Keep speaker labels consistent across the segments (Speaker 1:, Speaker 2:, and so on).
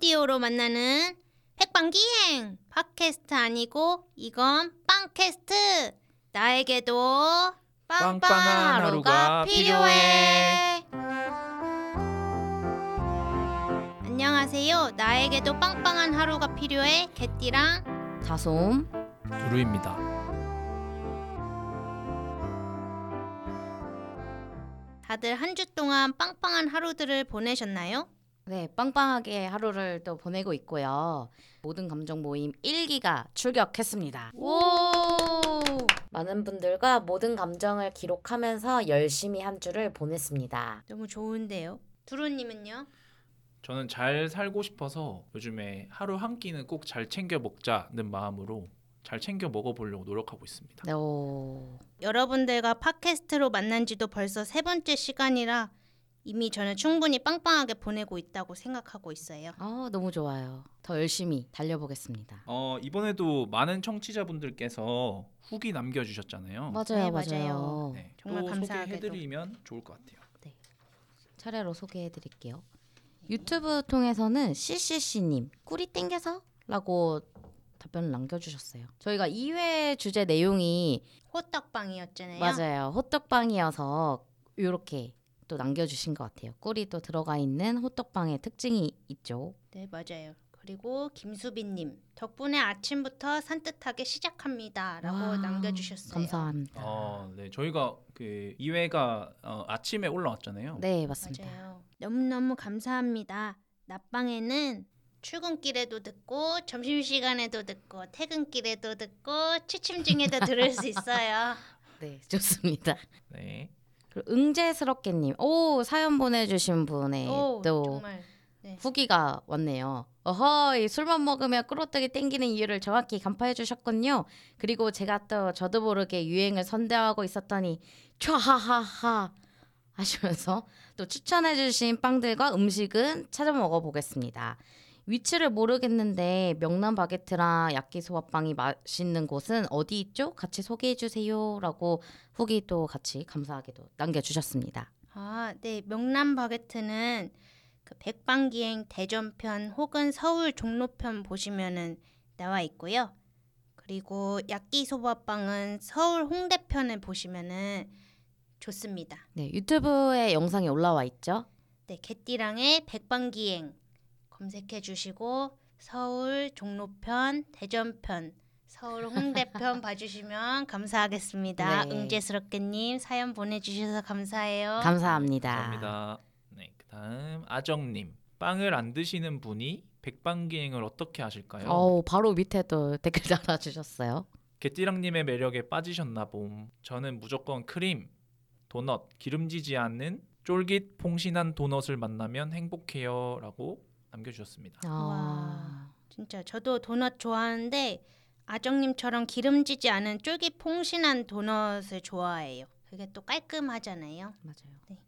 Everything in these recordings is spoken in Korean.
Speaker 1: 오디오로 만나는 핵방기행 팟캐스트 아니고 이건 빵캐스트 나에게도
Speaker 2: 빵빵한 하루가 필요해.
Speaker 1: 안녕하세요 나에게도 빵빵한 하루가 필요해 개띠랑
Speaker 3: 다솜
Speaker 2: 두루입니다.
Speaker 1: 다들 한 주 동안 빵빵한 하루들을 보내셨나요?
Speaker 3: 네 빵빵하게 하루를 또 보내고 있고요 모든 감정 모임 1기가 출격했습니다
Speaker 1: 오
Speaker 3: 많은 분들과 모든 감정을 기록하면서 열심히 한 주를 보냈습니다
Speaker 1: 너무 좋은데요 두루님은요?
Speaker 2: 저는 잘 살고 싶어서 요즘에 하루 한 끼는 꼭 잘 챙겨 먹자는 마음으로 잘 챙겨 먹어보려고 노력하고 있습니다.
Speaker 3: 네, 오.
Speaker 1: 여러분들과 팟캐스트로 만난 지도 벌써 세 번째 시간이라 이미 저는 충분히 빵빵하게 보내고 있다고 생각하고 있어요.
Speaker 3: 아 너무 좋아요 더 열심히 달려보겠습니다
Speaker 2: 어, 이번에도 많은 청취자분들께서 후기 남겨주셨잖아요.
Speaker 3: 맞아요
Speaker 1: 네,
Speaker 3: 맞아요,
Speaker 1: 맞아요.
Speaker 2: 네,
Speaker 1: 정말
Speaker 2: 또
Speaker 1: 감사하게도.
Speaker 2: 소개해드리면 좋을 것 같아요.
Speaker 3: 차례로 소개해드릴게요 유튜브 통해서는 CCC님 꿀이 땡겨서? 라고 답변을 남겨주셨어요 저희가 2회 주제 내용이
Speaker 1: 호떡빵이었잖아요.
Speaker 3: 맞아요. 호떡빵이어서 이렇게 또 남겨주신 것 같아요. 꿀이 또 들어가 있는 호떡빵의 특징이 있죠.
Speaker 1: 네, 맞아요. 그리고 김수빈님 덕분에 아침부터 산뜻하게 시작합니다라고
Speaker 3: 와,
Speaker 1: 남겨주셨어요.
Speaker 3: 감사합니다.
Speaker 2: 어, 네, 저희가 그 2회가 어, 아침에 올라왔잖아요.
Speaker 3: 네 맞습니다.
Speaker 1: 맞아요. 너무너무 감사합니다. 낮방에는 출근길에도 듣고 점심시간에도 듣고 퇴근길에도 듣고 취침 중에도 들을 수 있어요.
Speaker 3: 네 좋습니다.
Speaker 2: 네,
Speaker 3: 응제스럽게님, 오 사연 보내주신 분의
Speaker 1: 오,
Speaker 3: 또
Speaker 1: 정말
Speaker 3: 후기가 왔네요. 어허이 술만 먹으면 꿀어떡이 땡기는 이유를 정확히 간파해 주셨군요. 그리고 제가 또 저도 모르게 유행을 선대하고 있었더니 촤하하하 하시면서 또 추천해 주신 빵들과 음식은 찾아 먹어보겠습니다. 위치를 모르겠는데 명란 바게트랑 야끼소바빵이 맛있는 곳은 어디 있죠? 같이 소개해 주세요라고 후기 또 같이 감사하게도 남겨주셨습니다.
Speaker 1: 아, 네. 명란 바게트는 그 백방기행 대전편 혹은 서울 종로편 보시면은 나와 있고요. 그리고 야끼소바빵은 서울 홍대편을 보시면은 좋습니다.
Speaker 3: 네 유튜브에 영상이 올라와 있죠.
Speaker 1: 네, 개띠랑의 백방기행 검색해 주시고 서울 종로편, 대전편, 서울 홍대편 봐주시면 감사하겠습니다.
Speaker 3: 네.
Speaker 1: 응제스럽게님 사연 보내주셔서 감사해요.
Speaker 3: 감사합니다.
Speaker 2: 감사합니다. 네, 그다음 아정님 빵을 안 드시는 분이 백방기행을 어떻게 하실까요?
Speaker 3: 어우 바로 밑에 또 댓글 달아주셨어요.
Speaker 2: 개띠랑님의 매력에 빠지셨나 봄. 저는 무조건 크림, 도넛, 기름지지 않는 쫄깃 퐁신한 도넛을 만나면 행복해요라고 남겨주셨습니다.
Speaker 3: 아,
Speaker 1: 와. 진짜 저도 도넛 좋아하는데 아정님처럼 기름지지 않은 쫄깃 퐁신한 도넛을 좋아해요. 그게 또 깔끔하잖아요.
Speaker 3: 맞아요.
Speaker 1: 네.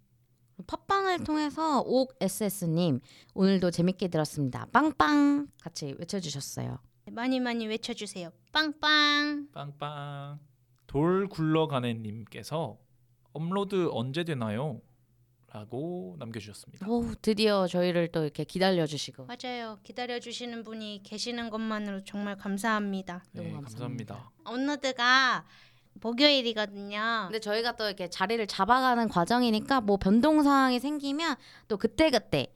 Speaker 3: 팟빵을 통해서 옥 SS님 오늘도 재밌게 들었습니다. 빵빵 같이 외쳐주셨어요.
Speaker 1: 많이 많이 외쳐주세요. 빵빵.
Speaker 2: 빵빵. 돌 굴러가네님께서 업로드 언제 되나요? 라고 남겨주셨습니다.
Speaker 3: 오 드디어 저희를 또 이렇게 기다려주시고
Speaker 1: 맞아요. 기다려주시는 분이 계시는 것만으로 정말 감사합니다.
Speaker 2: 네,
Speaker 3: 너무 감사합니다.
Speaker 2: 감사합니다.
Speaker 1: 업로드가 목요일이거든요.
Speaker 3: 근데 저희가 또 이렇게 자리를 잡아가는 과정이니까 뭐 변동 사항이 생기면 또 그때 그때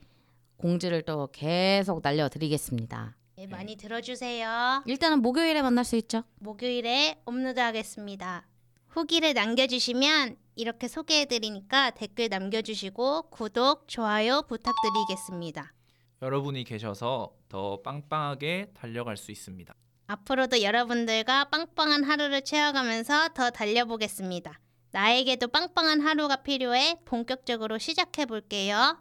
Speaker 3: 공지를 또 계속 날려드리겠습니다.
Speaker 1: 네, 많이 들어주세요.
Speaker 3: 일단은 목요일에 만날 수 있죠.
Speaker 1: 목요일에 업로드하겠습니다. 후기를 남겨주시면 이렇게 소개해드리니까 댓글 남겨주시고 구독, 좋아요 부탁드리겠습니다.
Speaker 2: 여러분이 계셔서 더 빵빵하게 달려갈 수 있습니다.
Speaker 1: 앞으로도 여러분들과 빵빵한 하루를 채워가면서 더 달려보겠습니다. 나에게도 빵빵한 하루가 필요해 본격적으로 시작해 볼게요.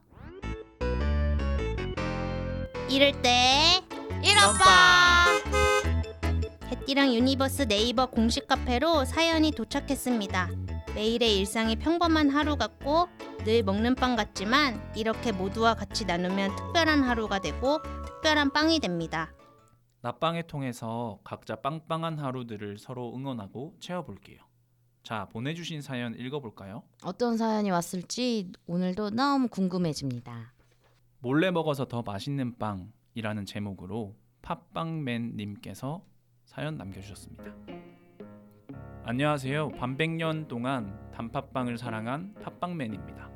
Speaker 1: 이럴 때
Speaker 2: 이런빵!
Speaker 1: 개띠랑 유니버스 네이버 공식 카페로 사연이 도착했습니다. 매일의 일상이 평범한 하루 같고 늘 먹는 빵 같지만 이렇게 모두와 같이 나누면 특별한 하루가 되고 특별한 빵이 됩니다.
Speaker 2: 낮방을 통해서 각자 빵빵한 하루들을 서로 응원하고 채워볼게요. 자, 보내주신 사연 읽어볼까요?
Speaker 3: 어떤 사연이 왔을지 오늘도 너무 궁금해집니다.
Speaker 2: 몰래 먹어서 더 맛있는 빵. 이라는 제목으로 팟빵맨님께서 사연 남겨주셨습니다. 안녕하세요. 반백년 동안 단팥빵을 사랑한 팟빵맨입니다.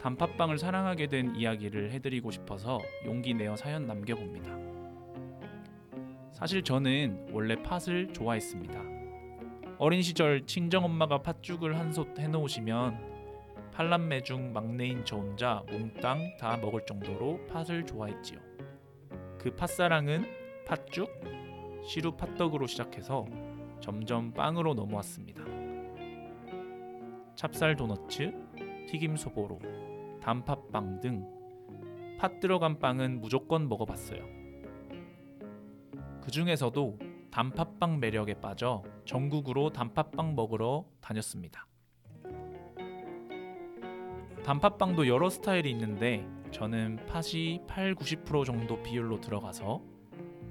Speaker 2: 단팥빵을 사랑하게 된 이야기를 해드리고 싶어서 용기 내어 사연 남겨봅니다. 사실 저는 원래 팥을 좋아했습니다. 어린 시절 친정 엄마가 팥죽을 한솥 해놓으시면 팔남매 중 막내인 저 혼자 몽땅 다 먹을 정도로 팥을 좋아했지요. 그 팥사랑은 팥죽, 시루 팥떡으로 시작해서 점점 빵으로 넘어왔습니다. 찹쌀 도너츠, 튀김 소보로, 단팥빵 등 팥 들어간 빵은 무조건 먹어봤어요. 그 중에서도 단팥빵 매력에 빠져 전국으로 단팥빵 먹으러 다녔습니다. 단팥빵도 여러 스타일이 있는데 저는 팥이 8, 90% 정도 비율로 들어가서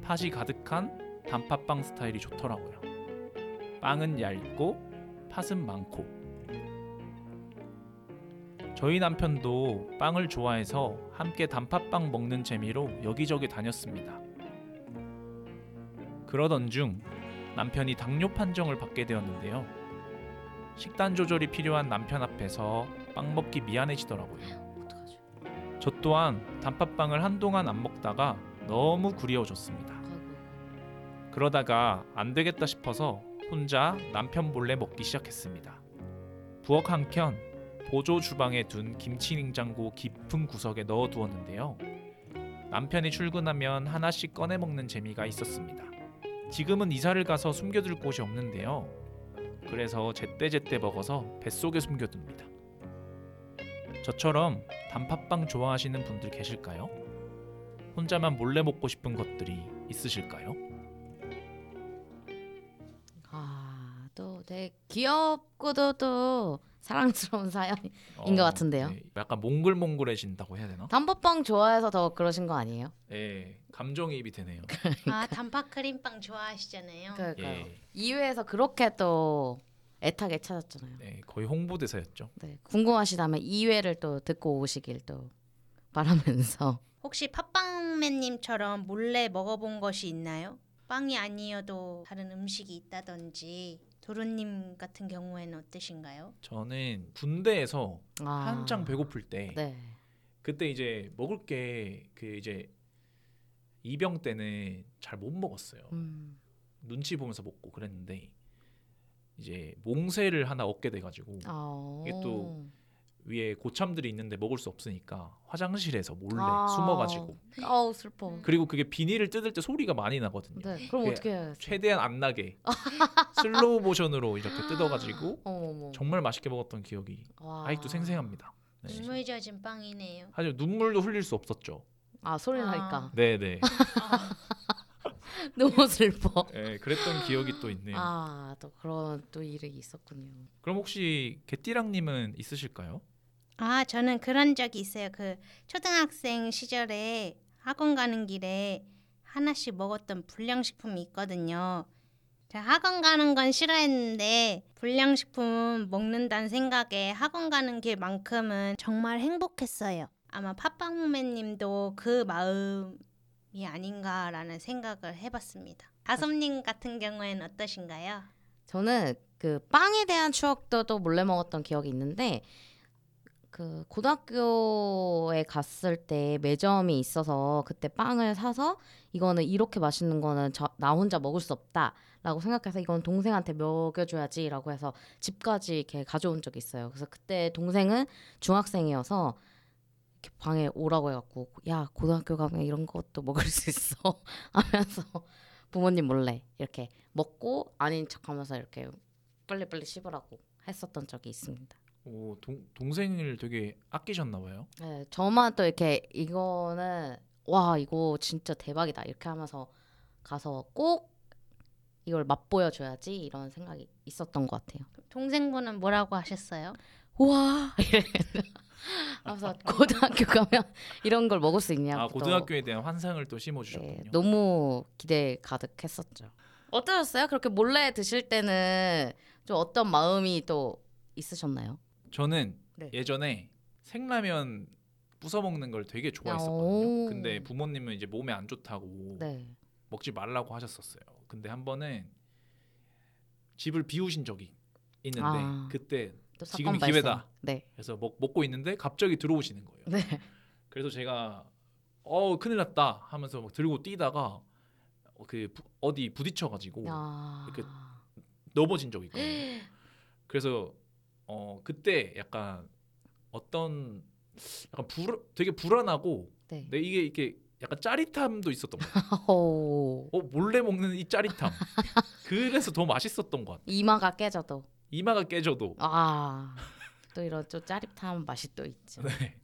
Speaker 2: 팥이 가득한 단팥빵 스타일이 좋더라고요. 빵은 얇고 팥은 많고 저희 남편도 빵을 좋아해서 함께 단팥빵 먹는 재미로 여기저기 다녔습니다. 그러던 중 남편이 당뇨 판정을 받게 되었는데요. 식단 조절이 필요한 남편 앞에서 빵 먹기 미안해지더라고요. 저 또한 단팥빵을 한동안 안 먹다가 너무 그리워졌습니다.
Speaker 3: 아이고.
Speaker 2: 그러다가 안 되겠다 싶어서 혼자 남편 몰래 먹기 시작했습니다. 부엌 한켠 보조 주방에 둔 김치 냉장고 깊은 구석에 넣어 두었는데요. 남편이 출근하면 하나씩 꺼내 먹는 재미가 있었습니다. 지금은 이사를 가서 숨겨둘 곳이 없는데요. 그래서 제때제때 먹어서 뱃속에 숨겨둡니다. 저처럼 단팥빵 좋아하시는 분들 계실까요? 혼자만 몰래 먹고 싶은 것들이 있으실까요?
Speaker 3: 되게 귀엽고도 또 사랑스러운 사연이.
Speaker 2: 어,
Speaker 3: 것 같은데요.
Speaker 2: 네, 약간 몽글몽글해진다고 해야 되나?
Speaker 3: 단팥빵 좋아해서 더 그러신 거 아니에요?
Speaker 2: 예, 감정이입이 되네요.
Speaker 1: 아 단팥 크림빵 좋아하시잖아요.
Speaker 3: 그러니까요.
Speaker 2: 예,
Speaker 3: 2회에서 그렇게 또 애타게 찾았잖아요.
Speaker 2: 네, 거의 홍보대사였죠.
Speaker 3: 네, 궁금하시다면 2회를 또 듣고 오시길 또 바라면서
Speaker 1: 혹시 팥빵맨님처럼 몰래 먹어본 것이 있나요? 빵이 아니어도 다른 음식이 있다든지 도루님 같은 경우에는 어떠신가요?
Speaker 2: 저는 군대에서
Speaker 3: 아,
Speaker 2: 한창 배고플 때
Speaker 3: 네.
Speaker 2: 그때 이제 먹을 게 그 이제 이병 때는 잘 못 먹었어요.
Speaker 3: 음.
Speaker 2: 눈치 보면서 먹고 그랬는데 이제 몽쉘을 하나 얻게 돼가지고
Speaker 3: 아,
Speaker 2: 이게 또 위에 고참들이 있는데 먹을 수 없으니까 화장실에서 몰래
Speaker 3: 아.
Speaker 2: 숨어가지고
Speaker 3: 아우 슬퍼.
Speaker 2: 그리고 그게 비닐을 뜯을 때 소리가 많이 나거든요.
Speaker 3: 네, 그럼
Speaker 2: 그게
Speaker 3: 어떻게 해야 돼?
Speaker 2: 최대한 안 나게 슬로우 모션으로 이렇게 뜯어가지고
Speaker 3: 어머머.
Speaker 2: 정말 맛있게 먹었던 기억이
Speaker 3: 와.
Speaker 2: 아직도 생생합니다. 네.
Speaker 1: 눈물 젖은 빵이네요.
Speaker 2: 사실 눈물도 흘릴 수 없었죠.
Speaker 3: 아 소리
Speaker 1: 아.
Speaker 3: 나니까
Speaker 2: 네네.
Speaker 3: 너무 슬퍼.
Speaker 2: 네, 그랬던 기억이 또 있네요.
Speaker 3: 아, 또 그런 또 일이 있었군요.
Speaker 2: 그럼 혹시 개띠랑님은 있으실까요?
Speaker 1: 아 저는 그런 적이 있어요. 그 초등학생 시절에 학원 가는 길에 하나씩 먹었던 불량식품이 있거든요. 제가 학원 가는 건 싫어했는데 불량식품 먹는다는 생각에 학원 가는 길만큼은 정말 행복했어요. 아마 팥빵맨님도 그 마음이 아닌가라는 생각을 해봤습니다. 다솜님 같은 경우에는 어떠신가요?
Speaker 3: 저는 그 빵에 대한 추억도 또 몰래 먹었던 기억이 있는데 그 고등학교에 갔을 때 매점이 있어서 그때 빵을 사서 이거는 이렇게 맛있는 거는 저, 나 혼자 먹을 수 없다라고 생각해서 이건 동생한테 먹여줘야지라고 해서 집까지 이렇게 가져온 적이 있어요. 그래서 그때 동생은 중학생이어서 이렇게 방에 오라고 해갖고 야 고등학교 가면 이런 것도 먹을 수 있어 하면서 부모님 몰래 이렇게 먹고 아닌 척하면서 이렇게 빨리빨리 씹으라고 했었던 적이 있습니다.
Speaker 2: 오, 동, 동생을 되게 아끼셨나 봐요.
Speaker 3: 네, 저만 또 이렇게 이거는 와 이거 진짜 대박이다 이렇게 하면서 가서 꼭 이걸 맛보여 줘야지 이런 생각이 있었던 것 같아요.
Speaker 1: 동생분은 뭐라고 하셨어요?
Speaker 3: 와 하면서 고등학교 가면 이런 걸 먹을 수 있냐고
Speaker 2: 아
Speaker 3: 또,
Speaker 2: 고등학교에 대한 환상을 또
Speaker 3: 네,
Speaker 2: 심어주셨군요.
Speaker 3: 너무 기대 가득했었죠. 어떠셨어요? 그렇게 몰래 드실 때는 좀 어떤 마음이 또 있으셨나요?
Speaker 2: 저는
Speaker 3: 네.
Speaker 2: 예전에 생라면 부숴 먹는 걸 되게
Speaker 3: 오.
Speaker 2: 좋아했었거든요. 근데 부모님은 이제 몸에 안 좋다고
Speaker 3: 네.
Speaker 2: 먹지 말라고 하셨었어요. 근데 한 번은 집을 비우신 적이 있는데
Speaker 3: 아.
Speaker 2: 그때
Speaker 3: 또
Speaker 2: 지금이
Speaker 3: 사건
Speaker 2: 기회다.
Speaker 3: 네.
Speaker 2: 그래서 먹, 먹고 있는데 갑자기 들어오시는 거예요.
Speaker 3: 네.
Speaker 2: 그래서 제가 어 큰일 났다 하면서 막 들고 뛰다가 어, 그 부- 어디 부딪혀가지고
Speaker 3: 아.
Speaker 2: 이렇게 넘어진 적이 있거든요. 그래서 어 그때 약간 어떤 약간 불 되게 불안하고
Speaker 3: 네.
Speaker 2: 내 이게 이게 약간 짜릿함도 있었던 것 같아요.
Speaker 3: 오.
Speaker 2: 어 몰래 먹는 이 짜릿함. 그래서 더 맛있었던 것 같아요.
Speaker 3: 이마가 깨져도
Speaker 2: 이마가 깨져도.
Speaker 3: 아. 또 이런 좀 짜릿한 맛이 또 있지.
Speaker 2: 네.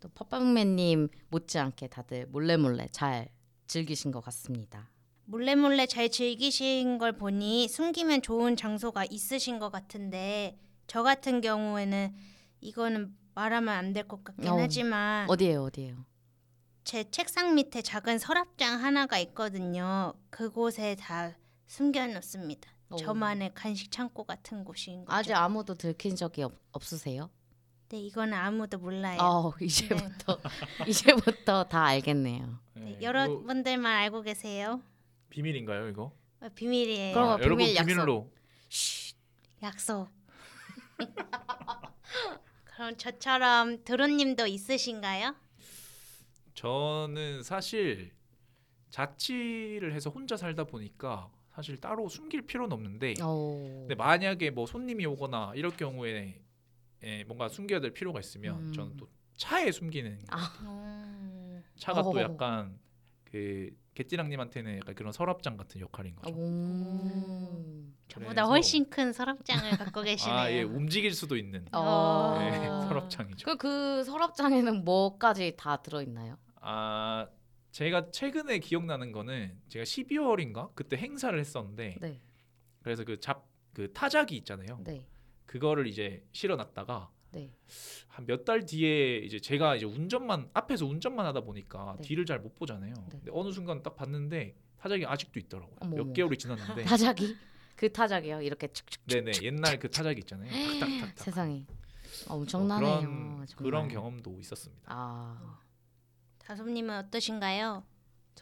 Speaker 3: 또 팟빵맨님 못지않게 다들 몰래 몰래 잘 즐기신 것 같습니다.
Speaker 1: 몰래 몰래 잘 즐기신 걸 보니 숨기면 좋은 장소가 있으신 것 같은데 저 같은 경우에는 이거는 말하면 안 될 것 같긴
Speaker 3: 어.
Speaker 1: 하지만
Speaker 3: 어디에요, 어디에요?
Speaker 1: 제 책상 밑에 작은 서랍장 하나가 있거든요. 그곳에 다 숨겨놓습니다.
Speaker 3: 오.
Speaker 1: 저만의 간식 창고 같은 곳인 거죠.
Speaker 3: 아직 아무도 들킨 적이 없, 없으세요?
Speaker 1: 네, 이거는 아무도 몰라요.
Speaker 3: 어, 이제부터 이제부터 다 알겠네요.
Speaker 2: 네.
Speaker 1: 네,
Speaker 2: 이거
Speaker 1: 여러분들만 알고 계세요.
Speaker 2: 비밀인가요 이거?
Speaker 1: 어, 비밀이에요.
Speaker 3: 그럼-
Speaker 2: 아, 여러분
Speaker 3: 비밀 약속.
Speaker 2: 비밀로.
Speaker 1: 쉿, 약속. 그럼 저처럼 드론님도 있으신가요?
Speaker 2: 저는 사실 자취를 해서 혼자 살다 보니까 사실 따로 숨길 필요는 없는데
Speaker 3: 오.
Speaker 2: 근데 만약에 뭐 손님이 오거나 이럴 경우에 예, 뭔가 숨겨야 될 필요가 있으면
Speaker 3: 음.
Speaker 2: 저는 또 차에 숨기는
Speaker 3: 아.
Speaker 1: 음,
Speaker 2: 차가 또
Speaker 3: 어허허.
Speaker 2: 약간 그 개띠랑님한테는 약간 그런 서랍장 같은 역할인 거죠.
Speaker 3: 오.
Speaker 1: 저보다
Speaker 2: 그래서-
Speaker 1: 훨씬 큰 서랍장을 갖고 계시네요.
Speaker 2: 아, 예, 움직일 수도 있는
Speaker 3: 어.
Speaker 2: 네,
Speaker 1: 아.
Speaker 2: 서랍장이죠.
Speaker 3: 그, 그 서랍장에는 뭐까지 다 들어있나요?
Speaker 2: 아, 제가 최근에 기억나는 거는 제가 12월인가 그때 행사를 했었는데
Speaker 3: 네,
Speaker 2: 그래서 그 잡 그 타자기 있잖아요.
Speaker 3: 네,
Speaker 2: 그거를 이제 실어놨다가
Speaker 3: 네.
Speaker 2: 한 몇 달 뒤에 이제 제가 이제 운전만 앞에서 운전만 하다 보니까
Speaker 3: 네.
Speaker 2: 뒤를 잘 못 보잖아요.
Speaker 3: 네.
Speaker 2: 근데 어느 순간 딱 봤는데 타자기 아직도 있더라고요.
Speaker 3: 어머,
Speaker 2: 몇
Speaker 3: 어머.
Speaker 2: 개월이 지났는데
Speaker 3: 타자기? 그 타자기요? 이렇게 축축
Speaker 2: 네네 옛날 그 타자기 있잖아요. 탁탁탁탁.
Speaker 3: 세상에
Speaker 2: 어,
Speaker 3: 엄청나네요.
Speaker 2: 그런
Speaker 3: 정말.
Speaker 2: 그런 경험도 있었습니다.
Speaker 3: 아,
Speaker 1: 다솜님은 어떠신가요?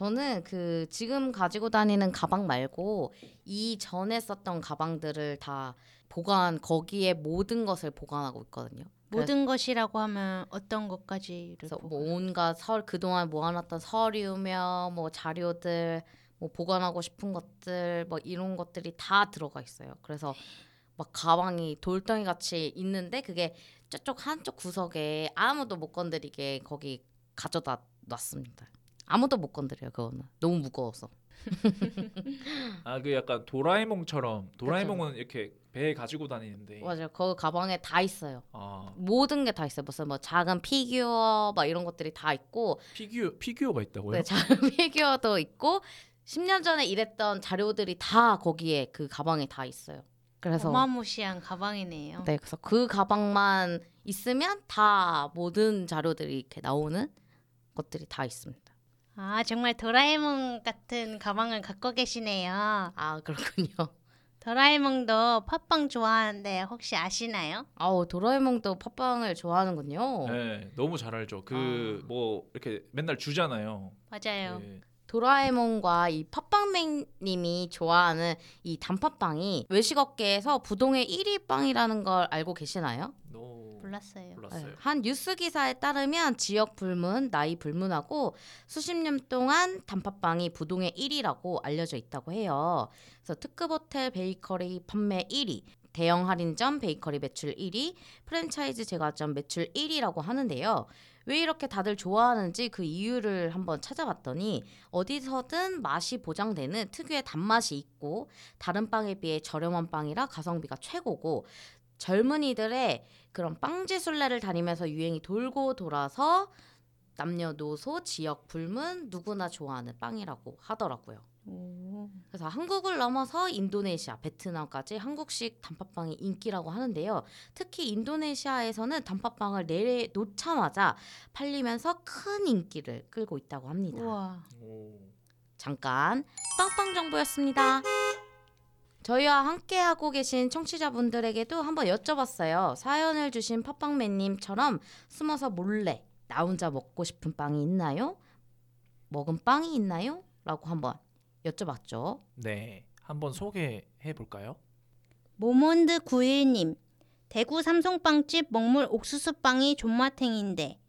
Speaker 3: 저는 그 지금 가지고 다니는 가방 말고 이 전에 썼던 가방들을 다 보관 거기에 모든 것을 보관하고 있거든요.
Speaker 1: 모든 것이라고 하면 어떤 것까지를
Speaker 3: 그래서
Speaker 1: 보고-
Speaker 3: 뭐 온갖 설 그동안 모아놨던 서류며 뭐 자료들 뭐 보관하고 싶은 것들 뭐 이런 것들이 다 들어가 있어요. 그래서 막 가방이 돌덩이 같이 있는데 그게 저쪽 한쪽 구석에 아무도 못 건드리게 거기 가져다 놨습니다. 아무도 못 건드려요 그거는 너무 무거워서.
Speaker 2: 아 그 약간 도라에몽처럼 도라에몽은 이렇게 배에 가지고 다니는데
Speaker 3: 맞아요. 그 가방에 다 있어요.
Speaker 2: 아
Speaker 3: 모든 게 다 있어요. 무슨 뭐 작은 피규어 막 이런 것들이 다 있고
Speaker 2: 피규어 피규어가 있다고요?
Speaker 3: 네, 작은 피규어도 있고 10년 전에 일했던 자료들이 다 거기에 그 가방에 다 있어요. 그래서
Speaker 1: 어마무시한 가방이네요.
Speaker 3: 네, 그래서 그 가방만 있으면 다 모든 자료들이 이렇게 나오는 것들이 다 있습니다.
Speaker 1: 아 정말 도라에몽 같은 가방을 갖고 계시네요.
Speaker 3: 아 그렇군요.
Speaker 1: 도라에몽도 팟빵 좋아하는데 혹시 아시나요?
Speaker 3: 아우 도라에몽도 팟빵을 좋아하는군요.
Speaker 2: 네, 너무 잘 알죠. 그
Speaker 3: 아.
Speaker 2: 뭐 이렇게 맨날 주잖아요.
Speaker 1: 맞아요.
Speaker 2: 네.
Speaker 3: 도라에몽과 이 팟빵맨님이 좋아하는 이 단팥빵이 외식업계에서 부동의 1위 빵이라는 걸 알고 계시나요?
Speaker 2: 너무
Speaker 1: 몰랐어요.
Speaker 2: 몰랐어요.
Speaker 3: 네, 한 뉴스 기사에 따르면 지역 불문, 나이 불문하고 수십 년 동안 단팥빵이 부동의 1위라고 알려져 있다고 해요. 그래서 특급 호텔 베이커리 판매 1위, 대형 할인점 베이커리 매출 1위, 프랜차이즈 제과점 매출 1위라고 하는데요. 왜 이렇게 다들 좋아하는지 그 이유를 한번 찾아봤더니 어디서든 맛이 보장되는 특유의 단맛이 있고 다른 빵에 비해 저렴한 빵이라 가성비가 최고고 젊은이들의 그런 빵지 순례를 다니면서 유행이 돌고 돌아서 남녀노소 지역 불문 누구나 좋아하는 빵이라고 하더라고요.
Speaker 1: 오.
Speaker 3: 그래서 한국을 넘어서 인도네시아, 베트남까지 한국식 단팥빵이 인기라고 하는데요. 특히 인도네시아에서는 단팥빵을 내놓자마자 팔리면서 큰 인기를 끌고 있다고 합니다.
Speaker 1: 우와.
Speaker 2: 오.
Speaker 3: 잠깐 빵빵 정보였습니다. 저희와 함께 하고 계신 청취자분들에게도 한번 여쭤봤어요. 사연을 주신 팟빵맨님처럼 숨어서 몰래 나 혼자 먹고 싶은 빵이 있나요? 먹은 빵이 있나요? 라고 한번 여쭤봤죠.
Speaker 2: 네, 한번 소개해 볼까요?
Speaker 1: 모몬드 91님 대구 삼송빵집 먹물 옥수수빵이 존맛탱인데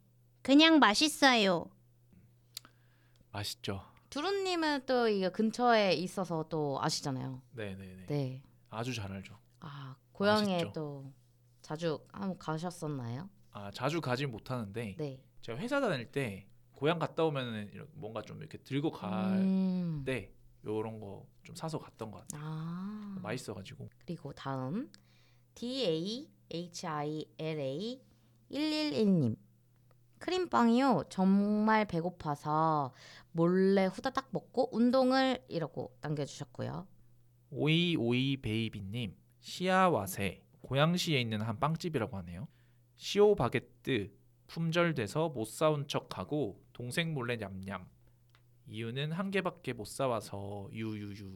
Speaker 1: 그냥 맛있어요.
Speaker 2: 맛있죠.
Speaker 3: 두루님은 또 이게 근처에 있어서 또 아시잖아요.
Speaker 2: 네, 네, 네.
Speaker 3: 네.
Speaker 2: 아주 잘 알죠.
Speaker 3: 아 고향에
Speaker 2: 맛있죠.
Speaker 3: 또 자주 한번 가셨었나요?
Speaker 2: 아, 자주 가진 못하는데
Speaker 3: 네.
Speaker 2: 제가 회사 다닐 때 고향 갔다 오면은 이렇게 뭔가 좀 이렇게 들고 갈
Speaker 3: 음.
Speaker 2: 때 요런 거 좀 사서 갔던 것 같아요.
Speaker 3: 아.
Speaker 2: 맛있어가지고
Speaker 3: 그리고 다음 D A H I L A 111님 크림빵이요 정말 배고파서 몰래 후다닥 먹고 운동을 이라고 남겨주셨고요.
Speaker 2: 오이 오이 베이비님 시아와세 고양시에 있는 한 빵집이라고 하네요. 시오 바게뜨 품절돼서 못 사온 척하고 동생 몰래 냠냠. 이유는 한 개밖에 못 사와서 유유유.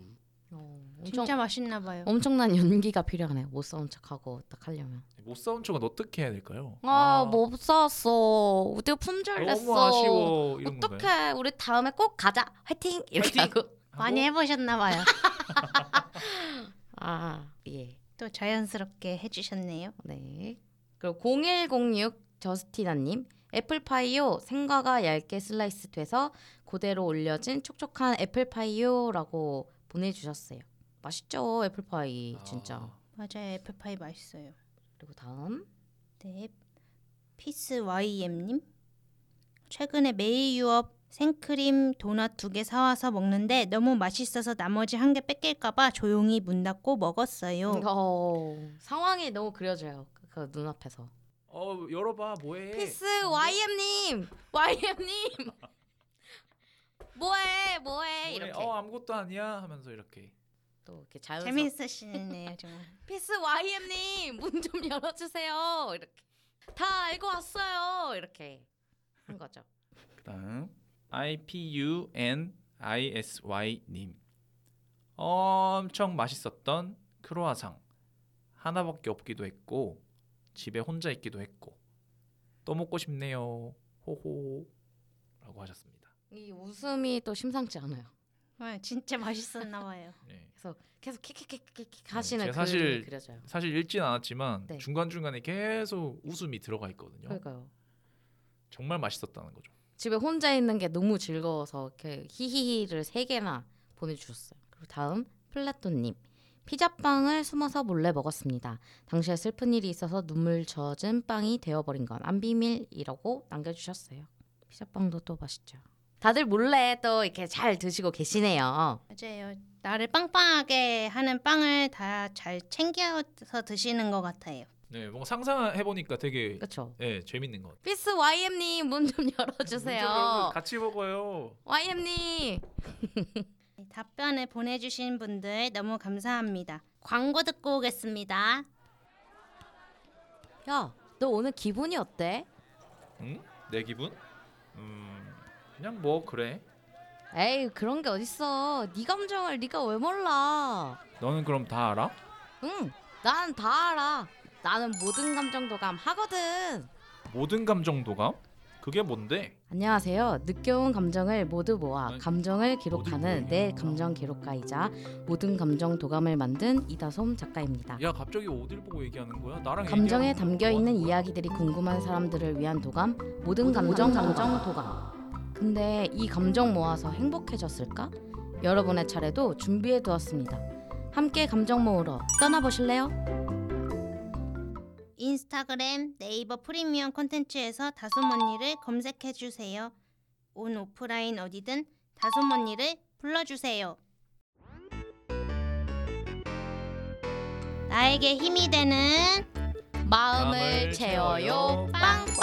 Speaker 3: 어, 엄청
Speaker 1: 진짜 맛있나 봐요.
Speaker 3: 엄청난 연기가 필요하네요. 못 사온 척하고 딱 하려면.
Speaker 2: 못 사온 척은 어떻게 해야 될까요?
Speaker 3: 아못 사왔어. 우리가 품절됐어.
Speaker 2: 너무 아쉬워 이런 건가요?
Speaker 3: 어떡해. 우리 다음에 꼭 가자. 화이팅 이렇게
Speaker 2: 화이팅!
Speaker 3: 하고.
Speaker 1: 많이 해보셨나 봐요.
Speaker 3: 아 예.
Speaker 1: 또 자연스럽게 해주셨네요.
Speaker 3: 네. 그리고 0106 저스티나님 애플파이요 생과가 얇게 슬라이스 돼서 그대로 올려진 촉촉한 애플파이요라고 보내주셨어요. 맛있죠 애플파이 진짜.
Speaker 2: 아,
Speaker 1: 맞아요. 애플파이 맛있어요.
Speaker 3: 그리고 다음
Speaker 1: 네. 피스 YM님 최근에 매일 유업 생크림 도넛 두 개 사와서 먹는데 너무 맛있어서 나머지 한 개 뺏길까봐 조용히 문 닫고 먹었어요.
Speaker 3: 어, 상황이 너무 그려져요. 그, 그 눈앞에서.
Speaker 2: 어 열어봐 뭐해?
Speaker 3: 피스 YM님. YM님. 뭐해 뭐해?
Speaker 2: 뭐해?
Speaker 3: 이렇게.
Speaker 2: 어 아무것도 아니야? 하면서 이렇게.
Speaker 3: 또 이렇게 자연스럽.
Speaker 1: 재밌으시네요 정말.
Speaker 3: 피스 YM님 문 좀 열어주세요. 이렇게. 다 알고 왔어요. 이렇게 한 거죠.
Speaker 2: 그다음 IPUN ISY 님. 엄청 맛있었던 크로아상. 하나밖에 없기도 했고 집에 혼자 있기도 했고 또 먹고 싶네요 호호라고 하셨습니다.
Speaker 3: 이 웃음이 또 심상치 않아요.
Speaker 1: 아, 진짜 맛있었나 봐요.
Speaker 2: 네.
Speaker 3: 그래서 계속 킥킥킥킥 하시는
Speaker 2: 제가
Speaker 3: 그
Speaker 2: 사실-
Speaker 3: 사실 그려져요.
Speaker 2: 사실 읽진 않았지만
Speaker 3: 네.
Speaker 2: 중간 중간에 계속 웃음이 들어가 있거든요.
Speaker 3: 그러니까요.
Speaker 2: 정말 맛있었다는 거죠.
Speaker 3: 집에 혼자 있는 게 너무 즐거워서 이렇게 히히히를 세 개나 보내주셨어요. 그리고 다음 플라톤님 피자빵을 숨어서 몰래 먹었습니다. 당시에 슬픈 일이 있어서 눈물 젖은 빵이 되어버린 건 안 비밀이라고 남겨주셨어요. 피자빵도 또 맛있죠. 다들 몰래 또 이렇게 잘 드시고 계시네요.
Speaker 1: 맞아요. 나를 빵빵하게 하는 빵을 다 잘 챙겨서 드시는 것 같아요.
Speaker 2: 네, 뭔가 상상해 보니까 되게
Speaker 3: 그렇죠.
Speaker 2: 예 재밌는 것 같아요.
Speaker 3: 피스 YM님 문 좀 열어주세요.
Speaker 2: 같이 먹어요.
Speaker 3: YM님
Speaker 1: 네, 답변을 보내주신 분들 너무 감사합니다. 광고 듣고 오겠습니다.
Speaker 3: 야, 너 오늘 기분이 어때?
Speaker 2: 응? 내 기분? 음, 그냥 뭐 그래.
Speaker 3: 에이 그런 게 어딨어. 네 감정을 네가 왜 몰라?
Speaker 2: 너는 그럼 다 알아?
Speaker 3: 응, 난 다 알아. 나는 모든 감정 도감 하거든.
Speaker 2: 모든 감정 도감? 그게 뭔데?
Speaker 3: 안녕하세요. 느껴온 감정을 모두 모아
Speaker 2: 아니,
Speaker 3: 감정을 기록하는 내
Speaker 2: 모아.
Speaker 3: 감정 기록가이자 모든 감정 도감을 만든 이다솜 작가입니다.
Speaker 2: 야 갑자기 어딜 보고 얘기하는 거야? 나랑
Speaker 3: 감정에
Speaker 2: 얘기하는
Speaker 3: 담겨
Speaker 2: 거
Speaker 3: 있는? 이야기들이 궁금한 사람들을 위한 도감 모든 감정 감정 도감. 근데 이 감정 모아서 행복해졌을까? 여러분의 차례도 준비해 두었습니다. 함께 감정 모으러 떠나 보실래요?
Speaker 1: 인스타그램, 네이버 프리미엄 콘텐츠에서 다솜언니를 검색해 주세요. 온 오프라인 어디든 다솜언니를 불러주세요. 나에게 힘이 되는
Speaker 3: 마음을 채워요 빵빵.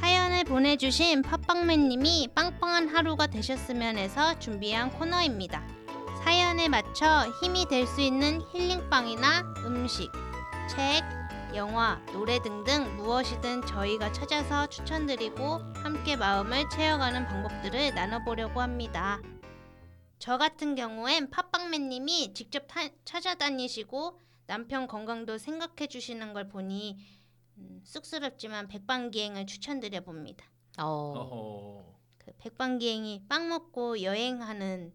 Speaker 1: 사연을 보내주신 팟빵맨님이 빵빵한 하루가 되셨으면 해서 준비한 코너입니다. 사연에 맞춰 힘이 될 수 있는 힐링빵이나 음식, 책, 영화, 노래 등등 무엇이든 저희가 찾아서 추천드리고 함께 마음을 채워가는 방법들을 나눠보려고 합니다. 저 같은 경우엔 팟빵맨님이 직접 타- 찾아다니시고 남편 건강도 생각해 주시는 걸 보니 음, 쑥스럽지만 백반기행을 추천드려 봅니다.
Speaker 3: 어.
Speaker 1: 그 백반기행이 빵 먹고 여행하는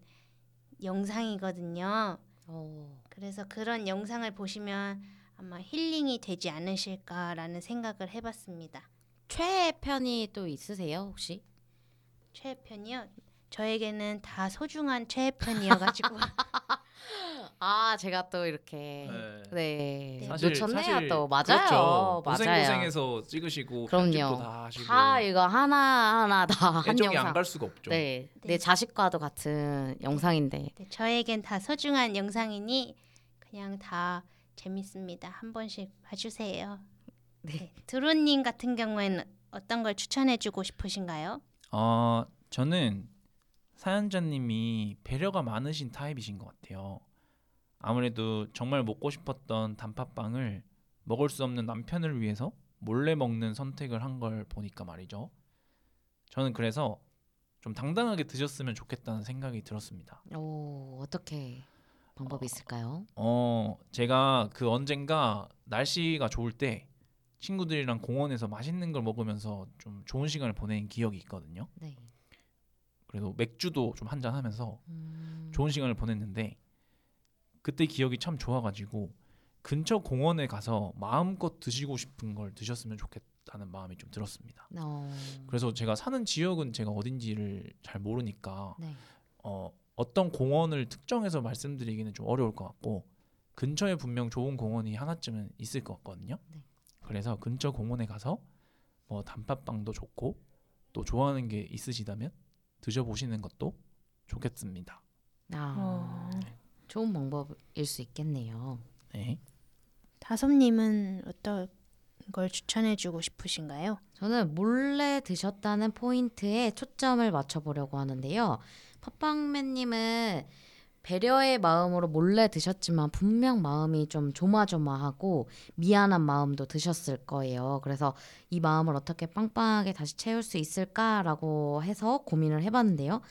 Speaker 1: 영상이거든요.
Speaker 3: 어.
Speaker 1: 그래서 그런 영상을 보시면 아마 힐링이 되지 않으실까라는 생각을 해봤습니다.
Speaker 3: 최애편이 또 있으세요 혹시?
Speaker 1: 최애편이요. 저에게는 다 소중한 최애편이어가지고
Speaker 3: 아 제가 또 이렇게
Speaker 2: 네.
Speaker 3: 네,
Speaker 1: 사실-
Speaker 3: 놓쳤네요 또 맞아요
Speaker 2: 그렇죠. 고생
Speaker 3: 맞아요
Speaker 2: 고생해서 찍으시고
Speaker 3: 그럼요.
Speaker 2: 편집도 다 하시고
Speaker 3: 다 이거 하나 하나 다 한
Speaker 2: 애정이
Speaker 3: 영상
Speaker 2: 안 갈 수가 없죠.
Speaker 3: 네,
Speaker 1: 네.
Speaker 3: 내 자식과도 같은 영상인데
Speaker 1: 네, 저에겐 다 소중한 영상이니 그냥 다 재밌습니다. 한 번씩 봐주세요. 네. 드론님 같은 경우에는 어떤 걸 추천해주고 싶으신가요?
Speaker 2: 어, 저는 사연자님이 배려가 많으신 타입이신 것 같아요. 아무래도 정말 먹고 싶었던 단팥빵을 먹을 수 없는 남편을 위해서 몰래 먹는 선택을 한 걸 보니까 말이죠. 저는 그래서 좀 당당하게 드셨으면 좋겠다는 생각이 들었습니다.
Speaker 3: 오 어떻게 방법이 있을까요?
Speaker 2: 어, 제가 그 언젠가 날씨가 좋을 때 친구들이랑 공원에서 맛있는 걸 먹으면서 좀 좋은 시간을 보낸 기억이 있거든요.
Speaker 3: 네.
Speaker 2: 그래도 맥주도 좀 한잔 하면서
Speaker 3: 음,
Speaker 2: 좋은 시간을 보냈는데 그때 기억이 참 좋아가지고 근처 공원에 가서 마음껏 드시고 싶은 걸 드셨으면 좋겠다는 마음이 좀 들었습니다.
Speaker 3: 어,
Speaker 2: 그래서 제가 사는 지역은 제가 어딘지를 잘 모르니까
Speaker 3: 네.
Speaker 2: 어, 어떤 공원을 특정해서 말씀드리기는 좀 어려울 것 같고 근처에 분명 좋은 공원이 하나쯤은 있을 것 같거든요.
Speaker 3: 네.
Speaker 2: 그래서 근처 공원에 가서 뭐 단팥빵도 좋고 또 좋아하는 게 있으시다면 드셔보시는 것도 좋겠습니다.
Speaker 3: 아,
Speaker 1: 어.
Speaker 3: 좋은 방법일 수 있겠네요.
Speaker 2: 네.
Speaker 1: 다솜님은 어떤 걸 추천해주고 싶으신가요?
Speaker 3: 저는 몰래 드셨다는 포인트에 초점을 맞춰보려고 하는데요. 팟빵맨님은 배려의 마음으로 몰래 드셨지만 분명 마음이 좀 조마조마하고 미안한 마음도 드셨을 거예요. 그래서 이 마음을 어떻게 빵빵하게 다시 채울 수 있을까라고 해서 고민을 해봤는데요.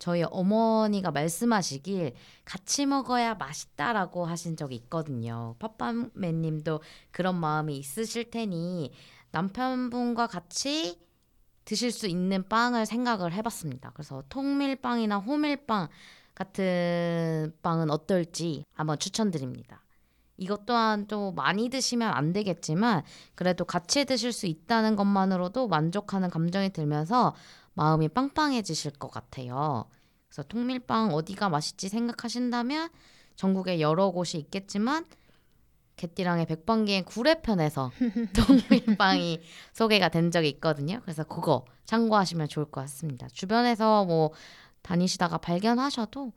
Speaker 3: 저희 어머니가 말씀하시길 같이 먹어야 맛있다라고 하신 적이 있거든요. 팟빵맨님도 그런 마음이 있으실 테니 남편분과 같이 드실 수 있는 빵을 생각을 해봤습니다. 그래서 통밀빵이나 호밀빵 같은 빵은 어떨지 한번 추천드립니다. 이것 또한 또 많이 드시면 안 되겠지만 그래도 같이 드실 수 있다는 것만으로도 만족하는 감정이 들면서 마음이 빵빵해지실 것 같아요. 그래서 통밀빵 어디가 맛있지 생각하신다면 전국에 여러 곳이 있겠지만 개띠랑의 백반기행 구례편에서 통밀빵이 소개가 된 적이 있거든요. 그래서 그거 참고하시면 좋을 것 같습니다. 주변에서 뭐 다니시다가 발견하셔도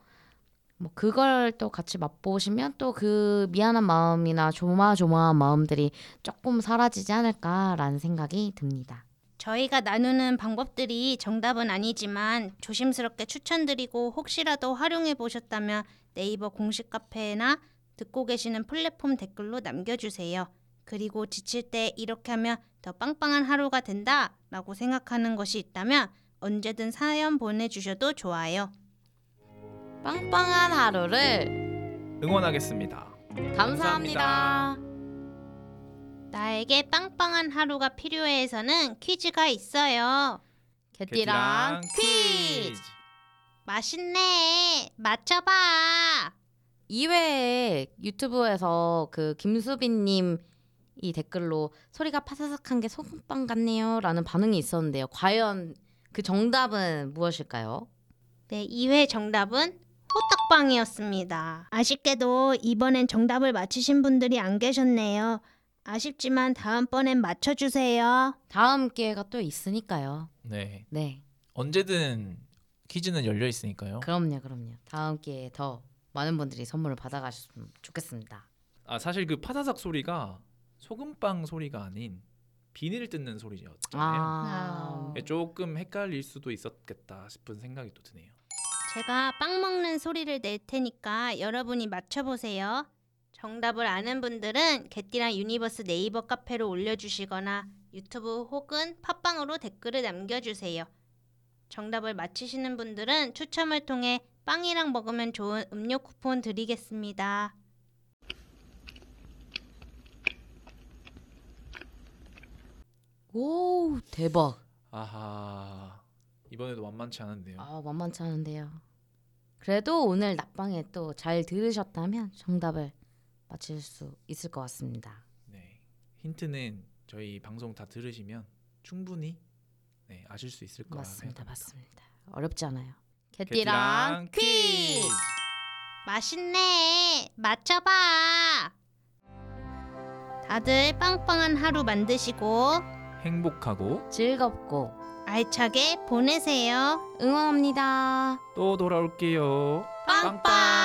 Speaker 3: 뭐 그걸 또 같이 맛보시면 또 그 미안한 마음이나 조마조마한 마음들이 조금 사라지지 않을까라는 생각이 듭니다.
Speaker 1: 저희가 나누는 방법들이 정답은 아니지만 조심스럽게 추천드리고 혹시라도 활용해 보셨다면 네이버 공식 카페나 듣고 계시는 플랫폼 댓글로 남겨주세요. 그리고 지칠 때 이렇게 하면 더 빵빵한 하루가 된다 라고 생각하는 것이 있다면 언제든 사연 보내주셔도 좋아요.
Speaker 3: 빵빵한 하루를
Speaker 2: 응원하겠습니다.
Speaker 3: 감사합니다.
Speaker 1: 나에게 빵빵한 하루가 필요해서는 퀴즈가 있어요.
Speaker 3: 개띠랑 퀴즈.
Speaker 1: 맛있네. 맞춰봐.
Speaker 3: 2회에 유튜브에서 그 김수빈님 이 댓글로 소리가 파사삭한 게 소금빵 같네요라는 반응이 있었는데요. 과연 그 정답은 무엇일까요?
Speaker 1: 네, 2회 정답은 호떡빵이었습니다. 아쉽게도 이번엔 정답을 맞히신 분들이 안 계셨네요. 아쉽지만 다음번엔 맞춰주세요.
Speaker 3: 다음 기회가 또 있으니까요.
Speaker 2: 네.
Speaker 3: 네,
Speaker 2: 언제든 퀴즈는 열려 있으니까요.
Speaker 3: 그럼요, 그럼요. 다음 기회에 더 많은 분들이 선물을 받아가셨으면 좋겠습니다.
Speaker 2: 아 사실 그 파사삭 소리가 소금빵 소리가 아닌 비닐 뜯는 소리였잖아요.
Speaker 3: 아,
Speaker 1: 아.
Speaker 2: 조금 헷갈릴 수도 있었겠다 싶은 생각이 또 드네요.
Speaker 1: 제가 빵 먹는 소리를 낼 테니까 여러분이 맞춰보세요. 정답을 아는 분들은 개띠랑 유니버스 네이버 카페로 올려주시거나 유튜브 혹은 팟빵으로 댓글을 남겨주세요. 정답을 맞히시는 분들은 추첨을 통해 빵이랑 먹으면 좋은 음료 쿠폰 드리겠습니다.
Speaker 3: 오 대박.
Speaker 2: 아하 이번에도 만만치 않은데요.
Speaker 3: 아 만만치 않은데요. 그래도 오늘 낮방에 또 잘 들으셨다면 정답을 맞힐 수 있을 것 같습니다.
Speaker 2: 네 힌트는 저희 방송 다 들으시면 충분히 네, 아실 수 있을 거라
Speaker 3: 맞습니다. 맞습니다. 어렵지 않아요. 개띠랑 퀴즈.
Speaker 1: 맛있네. 맞춰봐. 다들 빵빵한 하루 만드시고
Speaker 2: 행복하고
Speaker 3: 즐겁고
Speaker 1: 알차게 보내세요.
Speaker 3: 응원합니다.
Speaker 2: 또 돌아올게요.
Speaker 1: 빵빵.